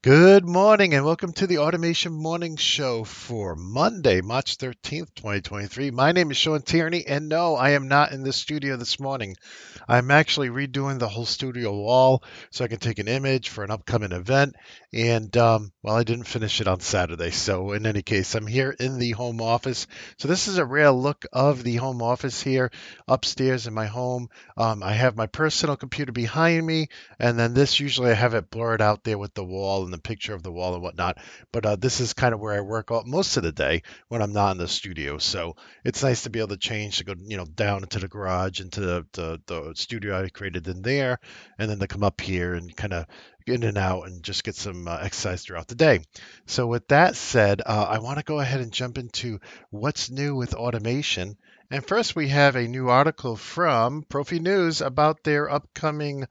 Good morning and welcome to the Automation Morning Show for Monday, March 13th, 2023. My name is Shawn Tierney, and no, I am not in the studio this morning. I'm actually redoing the whole studio wall so I can take an image for an upcoming event. And, um, well, I didn't finish it on Saturday. So, in any case, I'm here in the home office. So, this is a real look of the home office here upstairs in my home. Um, I have my personal computer behind me, and then this usually I have it blurred out there with the wall and the picture of the wall and whatnot. But uh, this is kind of where I work all, most of the day when I'm not in the studio. So it's nice to be able to change to go, you know, down into the garage, into the, the, the studio I created in there, and then to come up here and kind of in and out and just get some uh, exercise throughout the day. So with that said, uh, I want to go ahead and jump into what's new with automation. And first, we have a new article from Profi News about their upcoming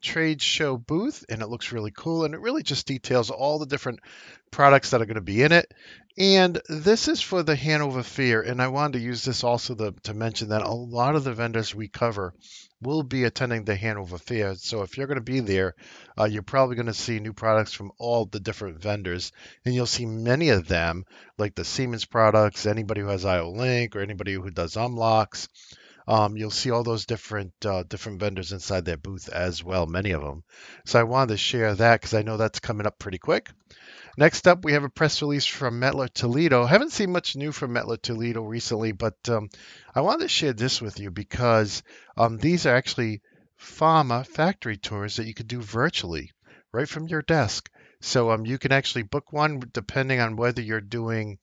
trade show booth and it looks really cool and it really just details all the different products that are going to be in it. And this is for the hanover fair and i wanted to use this also to, to mention that a lot of the vendors we cover will be attending the hanover fair. So if you're going to be there uh, you're probably going to see new products from all the different vendors and you'll see many of them like the siemens products anybody who has iolink or anybody who does umlocks um, you'll see all those different uh, different vendors inside their booth as well, many of them. So I wanted to share that because I know that's coming up pretty quick. Next up, we have a press release from Mettler Toledo. Haven't seen much new from Mettler Toledo recently, but um, I wanted to share this with you because um, these are actually pharma factory tours that you could do virtually right from your desk. So um, you can actually book one depending on whether you're doing,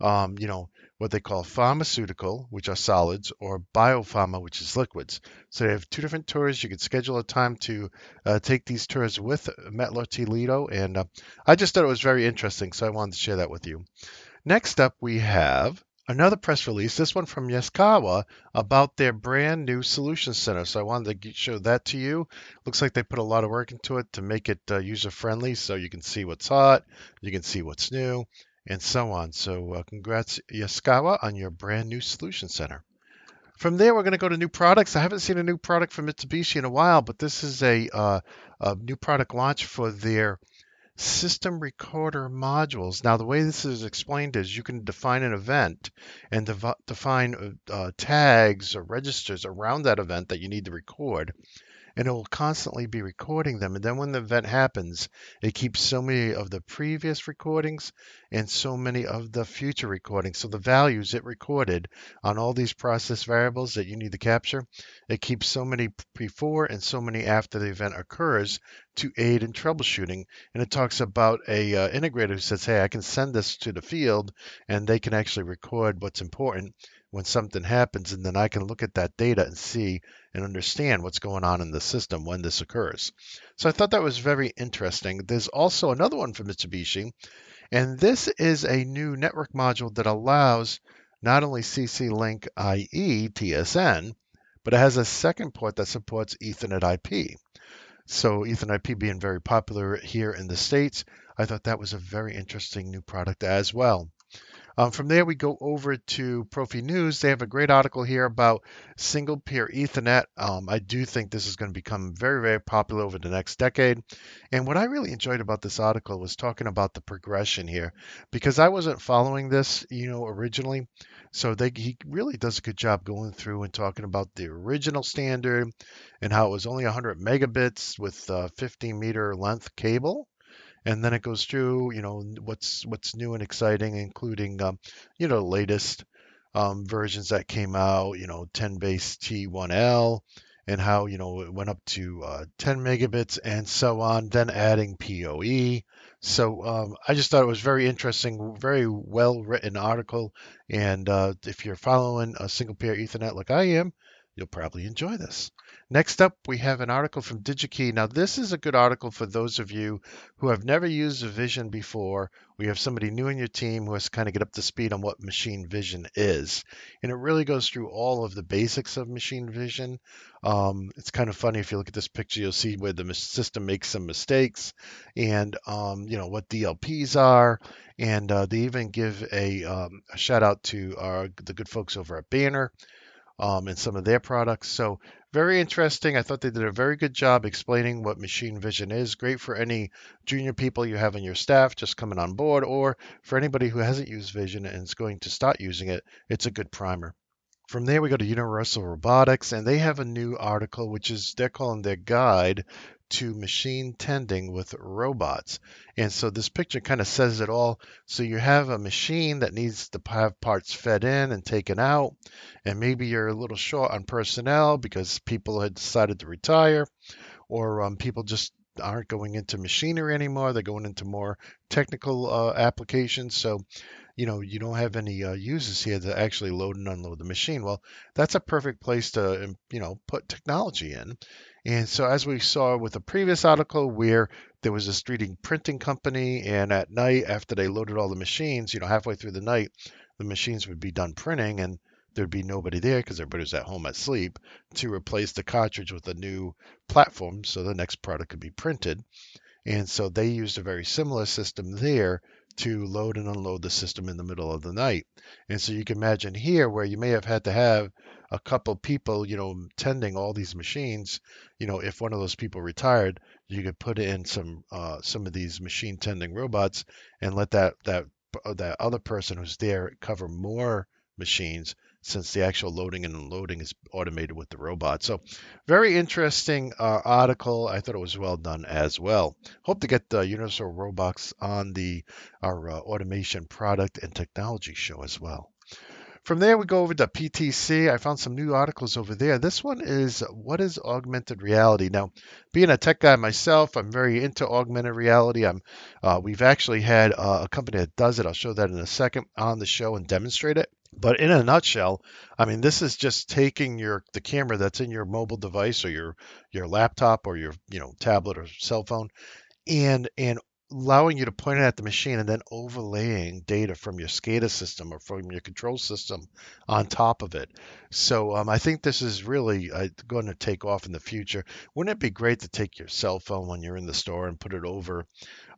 um, you know, what they call pharmaceutical, which are solids, or biopharma, which is liquids. So they have two different tours. You can schedule a time to uh, take these tours with Mettler Toledo, and uh, I just thought it was very interesting, so I wanted to share that with you. Next up, we have another press release, this one from Yaskawa, about their brand new solution center. So I wanted to show that to you. Looks like they put a lot of work into it to make it uh, user friendly so you can see what's hot, you can see what's new, and so on. So uh, congrats Yaskawa on your brand new solution center. From there, we're going to go to new products. I haven't seen a new product from Mitsubishi in a while, but this is a, uh, a new product launch for their system recorder modules. Now, the way this is explained is you can define an event and define uh, tags or registers around that event that you need to record and it will constantly be recording them. And then when the event happens, it keeps so many of the previous recordings and so many of the future recordings. So the values it recorded on all these process variables that you need to capture, it keeps so many before and so many after the event occurs to aid in troubleshooting. And it talks about a uh, integrator who says, "Hey, I can send this to the field, and they can actually record what's important." When something happens, and then I can look at that data and see and understand what's going on in the system when this occurs. So I thought that was very interesting. There's also another one from Mitsubishi, and this is a new network module that allows not only CC Link IE TSN, but it has a second port that supports Ethernet IP. So Ethernet IP being very popular here in the States, I thought that was a very interesting new product as well. Um, from there, we go over to Profi News. They have a great article here about single pair Ethernet. Um, I do think this is going to become very, very popular over the next decade. And what I really enjoyed about this article was talking about the progression here, because I wasn't following this, you know, originally. So they, he really does a good job going through and talking about the original standard and how it was only 100 megabits with 15 meter length cable and then it goes through you know what's what's new and exciting including um, you know latest um, versions that came out you know 10 base t1l and how you know it went up to uh, 10 megabits and so on then adding poe so um, i just thought it was very interesting very well written article and uh, if you're following a single pair ethernet like i am you'll probably enjoy this Next up, we have an article from DigiKey. Now, this is a good article for those of you who have never used vision before. We have somebody new in your team who has to kind of get up to speed on what machine vision is. And it really goes through all of the basics of machine vision. Um, it's kind of funny if you look at this picture, you'll see where the system makes some mistakes and, um, you know, what DLPs are. And uh, they even give a, um, a shout out to our, the good folks over at Banner um, in some of their products. So very interesting. I thought they did a very good job explaining what machine vision is. Great for any junior people you have in your staff just coming on board, or for anybody who hasn't used vision and is going to start using it. It's a good primer. From there, we go to Universal Robotics, and they have a new article, which is they're calling their guide to machine tending with robots. And so this picture kind of says it all. So you have a machine that needs to have parts fed in and taken out, and maybe you're a little short on personnel because people had decided to retire, or um, people just aren't going into machinery anymore. They're going into more technical uh, applications. So you know, you don't have any uh, users here to actually load and unload the machine. Well, that's a perfect place to, um, you know, put technology in. And so, as we saw with the previous article, where there was this 3D printing company, and at night, after they loaded all the machines, you know, halfway through the night, the machines would be done printing, and there'd be nobody there because everybody was at home asleep to replace the cartridge with a new platform so the next product could be printed. And so they used a very similar system there to load and unload the system in the middle of the night. And so you can imagine here where you may have had to have a couple people, you know, tending all these machines. You know, if one of those people retired, you could put in some uh, some of these machine tending robots and let that that uh, that other person who's there cover more machines since the actual loading and unloading is automated with the robot. So, very interesting uh, article. I thought it was well done as well. Hope to get the Universal Robots on the our uh, automation product and technology show as well. From there, we go over to PTC. I found some new articles over there. This one is What is Augmented Reality? Now, being a tech guy myself, I'm very into augmented reality. I'm, uh, we've actually had uh, a company that does it. I'll show that in a second on the show and demonstrate it. But in a nutshell, I mean, this is just taking your the camera that's in your mobile device or your your laptop or your you know tablet or cell phone, and and allowing you to point it at the machine and then overlaying data from your SCADA system or from your control system on top of it. So um, I think this is really uh, going to take off in the future. Wouldn't it be great to take your cell phone when you're in the store and put it over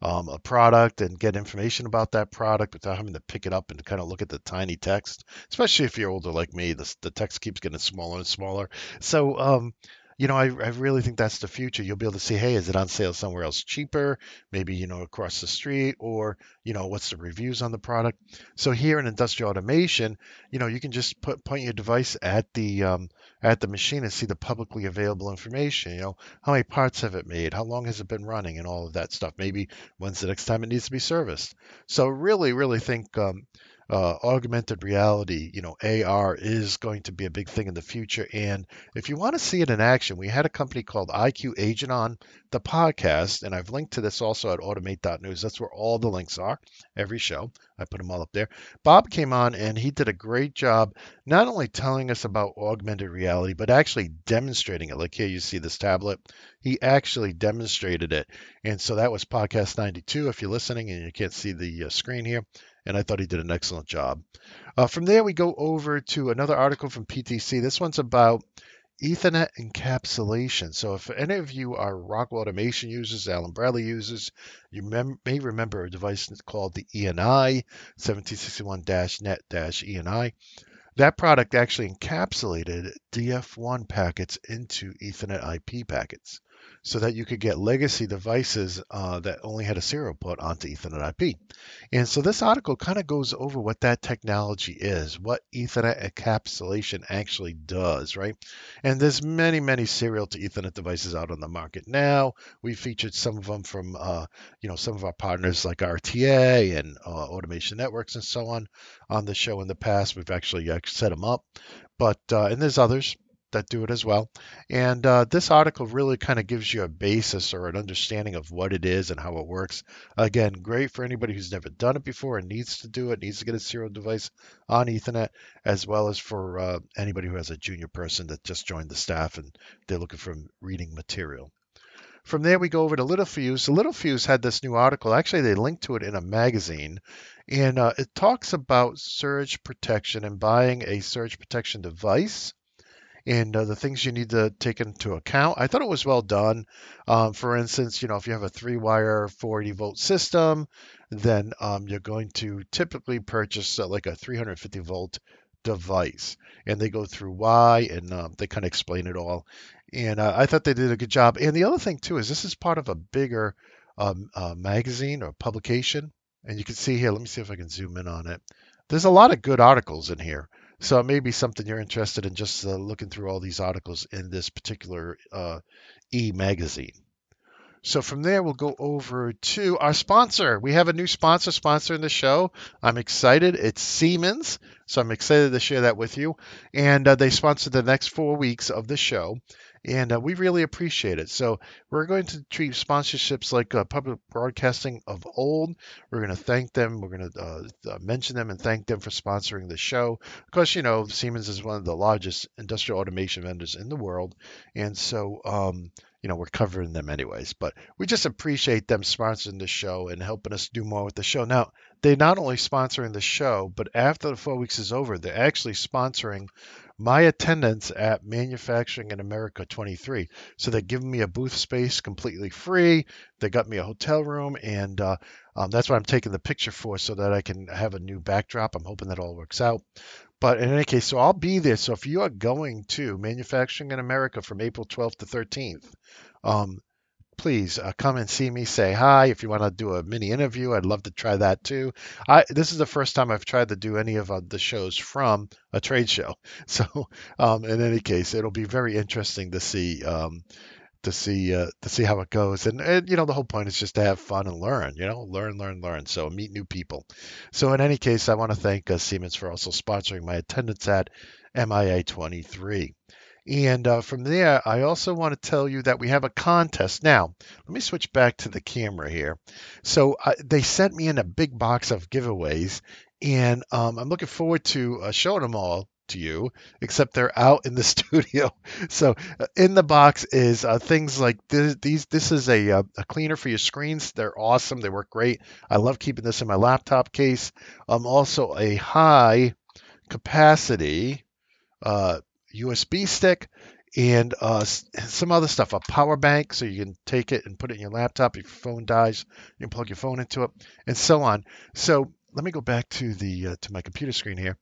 um, a product and get information about that product without having to pick it up and kind of look at the tiny text? Especially if you're older like me, the, the text keeps getting smaller and smaller. So um, you know, I, I really think that's the future. You'll be able to see, hey, is it on sale somewhere else cheaper? Maybe, you know, across the street, or, you know, what's the reviews on the product? So here in industrial automation, you know, you can just put point your device at the um, at the machine and see the publicly available information. You know, how many parts have it made? How long has it been running? And all of that stuff. Maybe when's the next time it needs to be serviced? So really, really think um, uh, augmented reality, you know, AR is going to be a big thing in the future. And if you want to see it in action, we had a company called iQagent on the podcast, and I've linked to this also at automate.news. That's where all the links are, every show. I put them all up there. Bob came on and he did a great job not only telling us about augmented reality, but actually demonstrating it. Like here, you see this tablet. He actually demonstrated it. And so that was podcast 92. If you're listening and you can't see the uh, screen here, and I thought he did an excellent job. Uh, from there, we go over to another article from PTC. This one's about Ethernet encapsulation. So, if any of you are Rockwell Automation users, Allen Bradley users, you mem- may remember a device called the ENI 1761-NET-ENI. That product actually encapsulated DF1 packets into Ethernet IP packets so that you could get legacy devices uh, that only had a serial port onto Ethernet IP. And so this article kind of goes over what that technology is, what Ethernet encapsulation actually does, right? And there's many, many serial to Ethernet devices out on the market now. We featured some of them from, uh, you know, some of our partners like RTA and uh, Automation Networks and so on on the show in the past. We've actually uh, set them up, but uh, and there's others that do it as well. And uh, this article really kind of gives you a basis or an understanding of what it is and how it works. Again, great for anybody who's never done it before and needs to do it, needs to get a serial device on Ethernet, as well as for uh, anybody who has a junior person that just joined the staff and they're looking for reading material. From there, we go over to Littelfuse. Littelfuse had this new article. Actually, they linked to it in a magazine, and uh, it talks about surge protection and buying a surge protection device and uh, the things you need to take into account. I thought it was well done. Um, for instance, you know, if you have a three wire 480 volt system, then um, you're going to typically purchase uh, like a 350 volt device. And they go through why and uh, they kind of explain it all. And uh, I thought they did a good job. And the other thing, too, is this is part of a bigger um, uh, magazine or publication. And you can see here, let me see if I can zoom in on it. There's a lot of good articles in here. So it may be something you're interested in just uh, looking through all these articles in this particular uh, e magazine. So from there, we'll go over to our sponsor. We have a new sponsor sponsoring the show. I'm excited. It's Siemens. So I'm excited to share that with you. And uh, they sponsor the next four weeks of the show and uh, we really appreciate it. So we're going to treat sponsorships like uh, public broadcasting of old. We're going to thank them. We're going to uh, uh, mention them and thank them for sponsoring the show. Of course, you know Siemens is one of the largest industrial automation vendors in the world, and so um, you know we're covering them anyways. But we just appreciate them sponsoring the show and helping us do more with the show. Now they're not only sponsoring the show, but after the four weeks is over, they're actually sponsoring my attendance at Manufacturing in America 23. So they're giving me a booth space completely free. They got me a hotel room, and uh, um, that's what I'm taking the picture for so that I can have a new backdrop. I'm hoping that all works out. But in any case, so I'll be there. So if you are going to Manufacturing in America from April 12th to 13th, um, please uh, come and see me. Say hi. If you want to do a mini interview, I'd love to try that too. I this is the first time I've tried to do any of uh, the shows from a trade show. So um, in any case, it'll be very interesting to see. Um, to see uh, to see how it goes and, and, you know the whole point is just to have fun and learn you know learn learn learn so meet new people so in any case i want to thank uh, siemens for also sponsoring my attendance at mia 23 and uh, from there, I also want to tell you that we have a contest. Now, let me switch back to the camera here. So uh, they sent me in a big box of giveaways, and um, I'm looking forward to uh, showing them all to you, except they're out in the studio. So uh, in the box is uh, things like this, these. This is a, uh, a cleaner for your screens. They're awesome. They work great. I love keeping this in my laptop case. Um, also a high capacity uh, USB stick, and uh, some other stuff, a power bank, so you can take it and put it in your laptop. If your phone dies, you can plug your phone into it, and so on. So let me go back to the uh, to my computer screen here.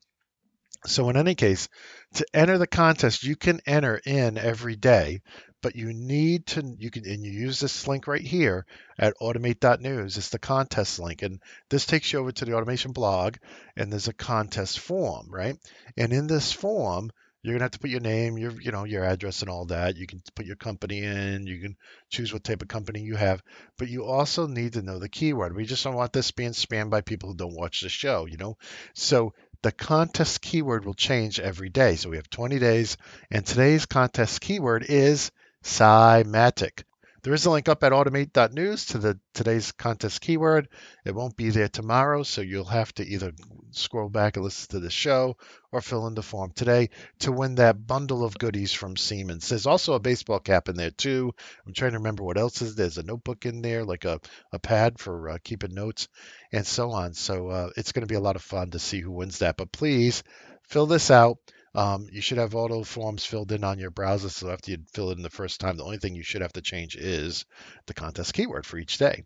So in any case, to enter the contest, you can enter in every day, but you need to you can and you use this link right here at automate.news. It's the contest link, and this takes you over to the automation blog, and there's a contest form, right? And in this form, you're gonna have to put your name, your you know your address and all that. You can put your company in. You can choose what type of company you have, but you also need to know the keyword. We just don't want this being spammed by people who don't watch the show. You know, so the contest keyword will change every day. So we have 20 days, and today's contest keyword is SIMATIC. There is a link up at automate.news to the today's contest keyword. It won't be there tomorrow, so you'll have to either scroll back and listen to the show or fill in the form today to win that bundle of goodies from Siemens. There's also a baseball cap in there too. I'm trying to remember what else is. There's a notebook in there, like a, a pad for uh, keeping notes and so on. So uh, it's going to be a lot of fun to see who wins that. But please fill this out. Um, you should have auto forms filled in on your browser. So after you fill it in the first time, the only thing you should have to change is the contest keyword for each day.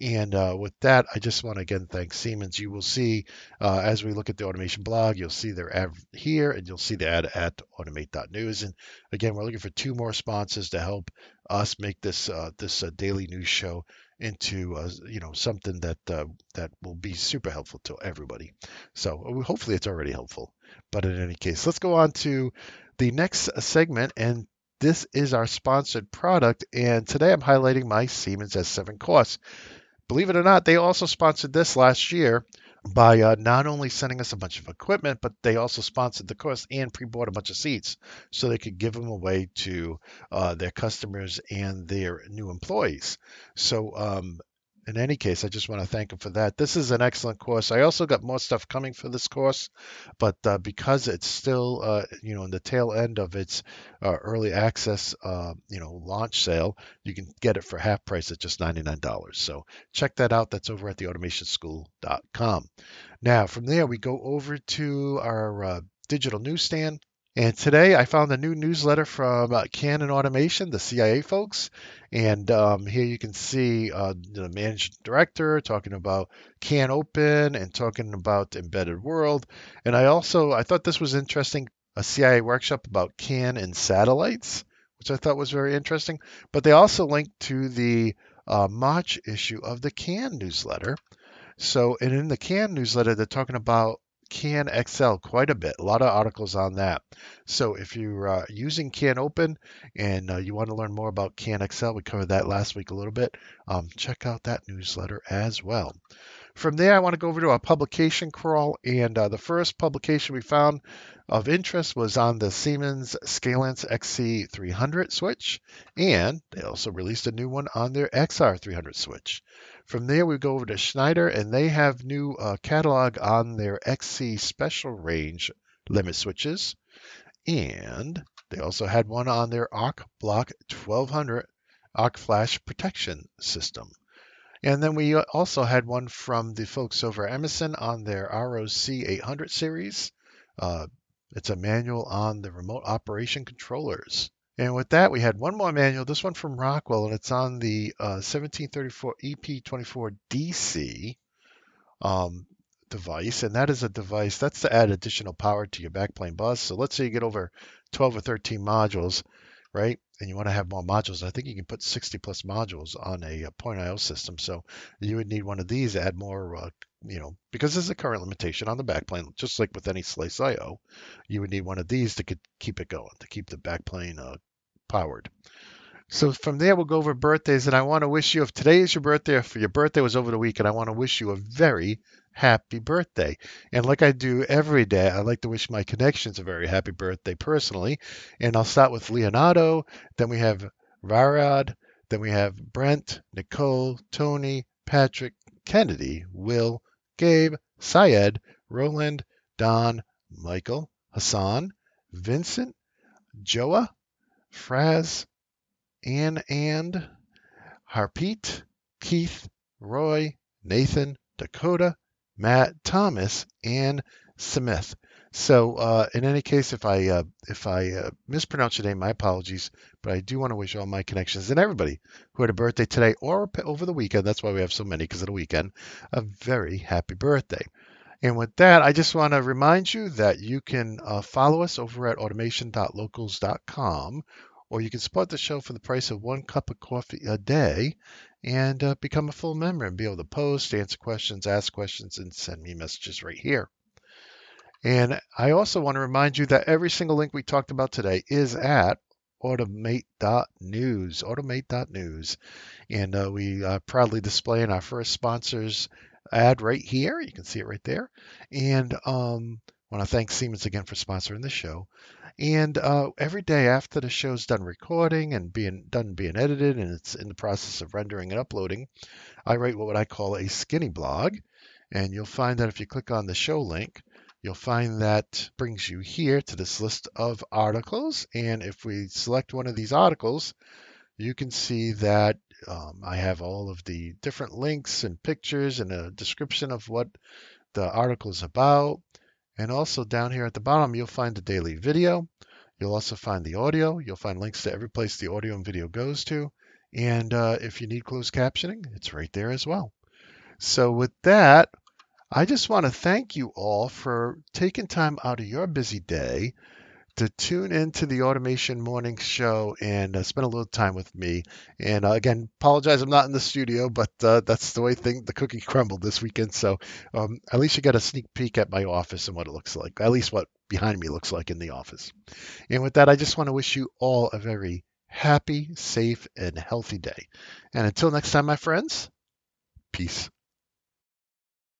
And uh, with that, I just want to again thank Siemens. You will see uh, as we look at the automation blog, you'll see their ad here and you'll see the ad at automate.news. And again, we're looking for two more sponsors to help us make this uh, this uh, daily news show into uh, you know something that uh, that will be super helpful to everybody. So hopefully it's already helpful. But in any case, let's go on to the next segment. And this is our sponsored product. And today I'm highlighting my Siemens S7 course. Believe it or not, they also sponsored this last year by uh, not only sending us a bunch of equipment, but they also sponsored the course and pre-bought a bunch of seats so they could give them away to uh, their customers and their new employees. So um, in any case, I just want to thank him for that. This is an excellent course. I also got more stuff coming for this course, but uh, because it's still, uh, you know, in the tail end of its uh, early access, uh, you know, launch sale, you can get it for half price at just $99. So check that out. That's over at theautomationschool.com. Now, from there, we go over to our uh, digital newsstand. And today I found a new newsletter from uh, CAN in Automation, the CIA folks. And um, here you can see uh, the managing director talking about CANopen and talking about Embedded World. And I also I thought this was interesting, a CIA workshop about CAN and satellites, which I thought was very interesting. But they also linked to the uh, March issue of the CAN newsletter. So, and in the CAN newsletter, they're talking about CAN XL quite a bit. A lot of articles on that. So if you're uh, using CANopen and uh, you want to learn more about CAN XL we covered that last week a little bit. Um, check out that newsletter as well. From there, I want to go over to our publication crawl, and uh, the first publication we found of interest was on the Siemens Scalance XC300 switch, and they also released a new one on their XR300 switch. From there, we go over to Schneider, and they have new uh, catalog on their XC Special Range limit switches, and they also had one on their Arc Block 1200 Arc Flash Protection System. And then we also had one from the folks over Emerson on their ROC 800 series. Uh, it's a manual on the remote operation controllers. And with that, we had one more manual, this one from Rockwell, and it's on the uh, 1734 EP24DC um, device. And that is a device that's to add additional power to your backplane bus. So let's say you get over 12 or 13 modules right? And you want to have more modules. I think you can put 60 plus modules on a, a point IO system. So you would need one of these add more, uh, you know, because there's a current limitation on the backplane, just like with any slice IO, you would need one of these to keep it going, to keep the backplane uh, powered. So from there, we'll go over birthdays. And I want to wish you, if today is your birthday, if your birthday was over the week, and I want to wish you a very happy birthday. And like I do every day, I like to wish my connections a very happy birthday personally. And I'll start with Leonardo, then we have Varad, then we have Brent, Nicole, Tony, Patrick, Kennedy, Will, Gabe, Syed, Roland, Don, Michael, Hassan, Vincent, Joa, Fraz, Ann and Harpreet, Keith, Roy, Nathan, Dakota, Matt, Thomas, and Smith. So, uh, in any case, if I uh, if I uh, mispronounce your name, my apologies. But I do want to wish all my connections and everybody who had a birthday today or over the weekend. That's why we have so many because of the weekend. A very happy birthday. And with that, I just want to remind you that you can uh, follow us over at automation.locals.com or you can support the show for the price of one cup of coffee a day and uh, become a full member and be able to post, answer questions, ask questions, and send me messages right here. And I also want to remind you that every single link we talked about today is at automate.news, automate.news. And uh, we uh, proudly display in our first sponsors ad right here. You can see it right there. And um, I want to thank Siemens again for sponsoring the show. And uh, every day after the show's done recording and being done being edited and it's in the process of rendering and uploading, I write what I call a skinny blog. And you'll find that if you click on the show link, you'll find that brings you here to this list of articles. And if we select one of these articles, you can see that um, I have all of the different links and pictures and a description of what the article is about. And also down here at the bottom, you'll find the daily video. You'll also find the audio. You'll find links to every place the audio and video goes to. And uh, if you need closed captioning, it's right there as well. So with that, I just want to thank you all for taking time out of your busy day to tune into the Automation Morning Show and uh, spend a little time with me. And uh, again, apologize I'm not in the studio, but uh, that's the way thing the cookie crumbled this weekend. So um, at least you got a sneak peek at my office and what it looks like. At least what behind me looks like in the office. And with that, I just want to wish you all a very happy, safe, and healthy day. And until next time, my friends, peace.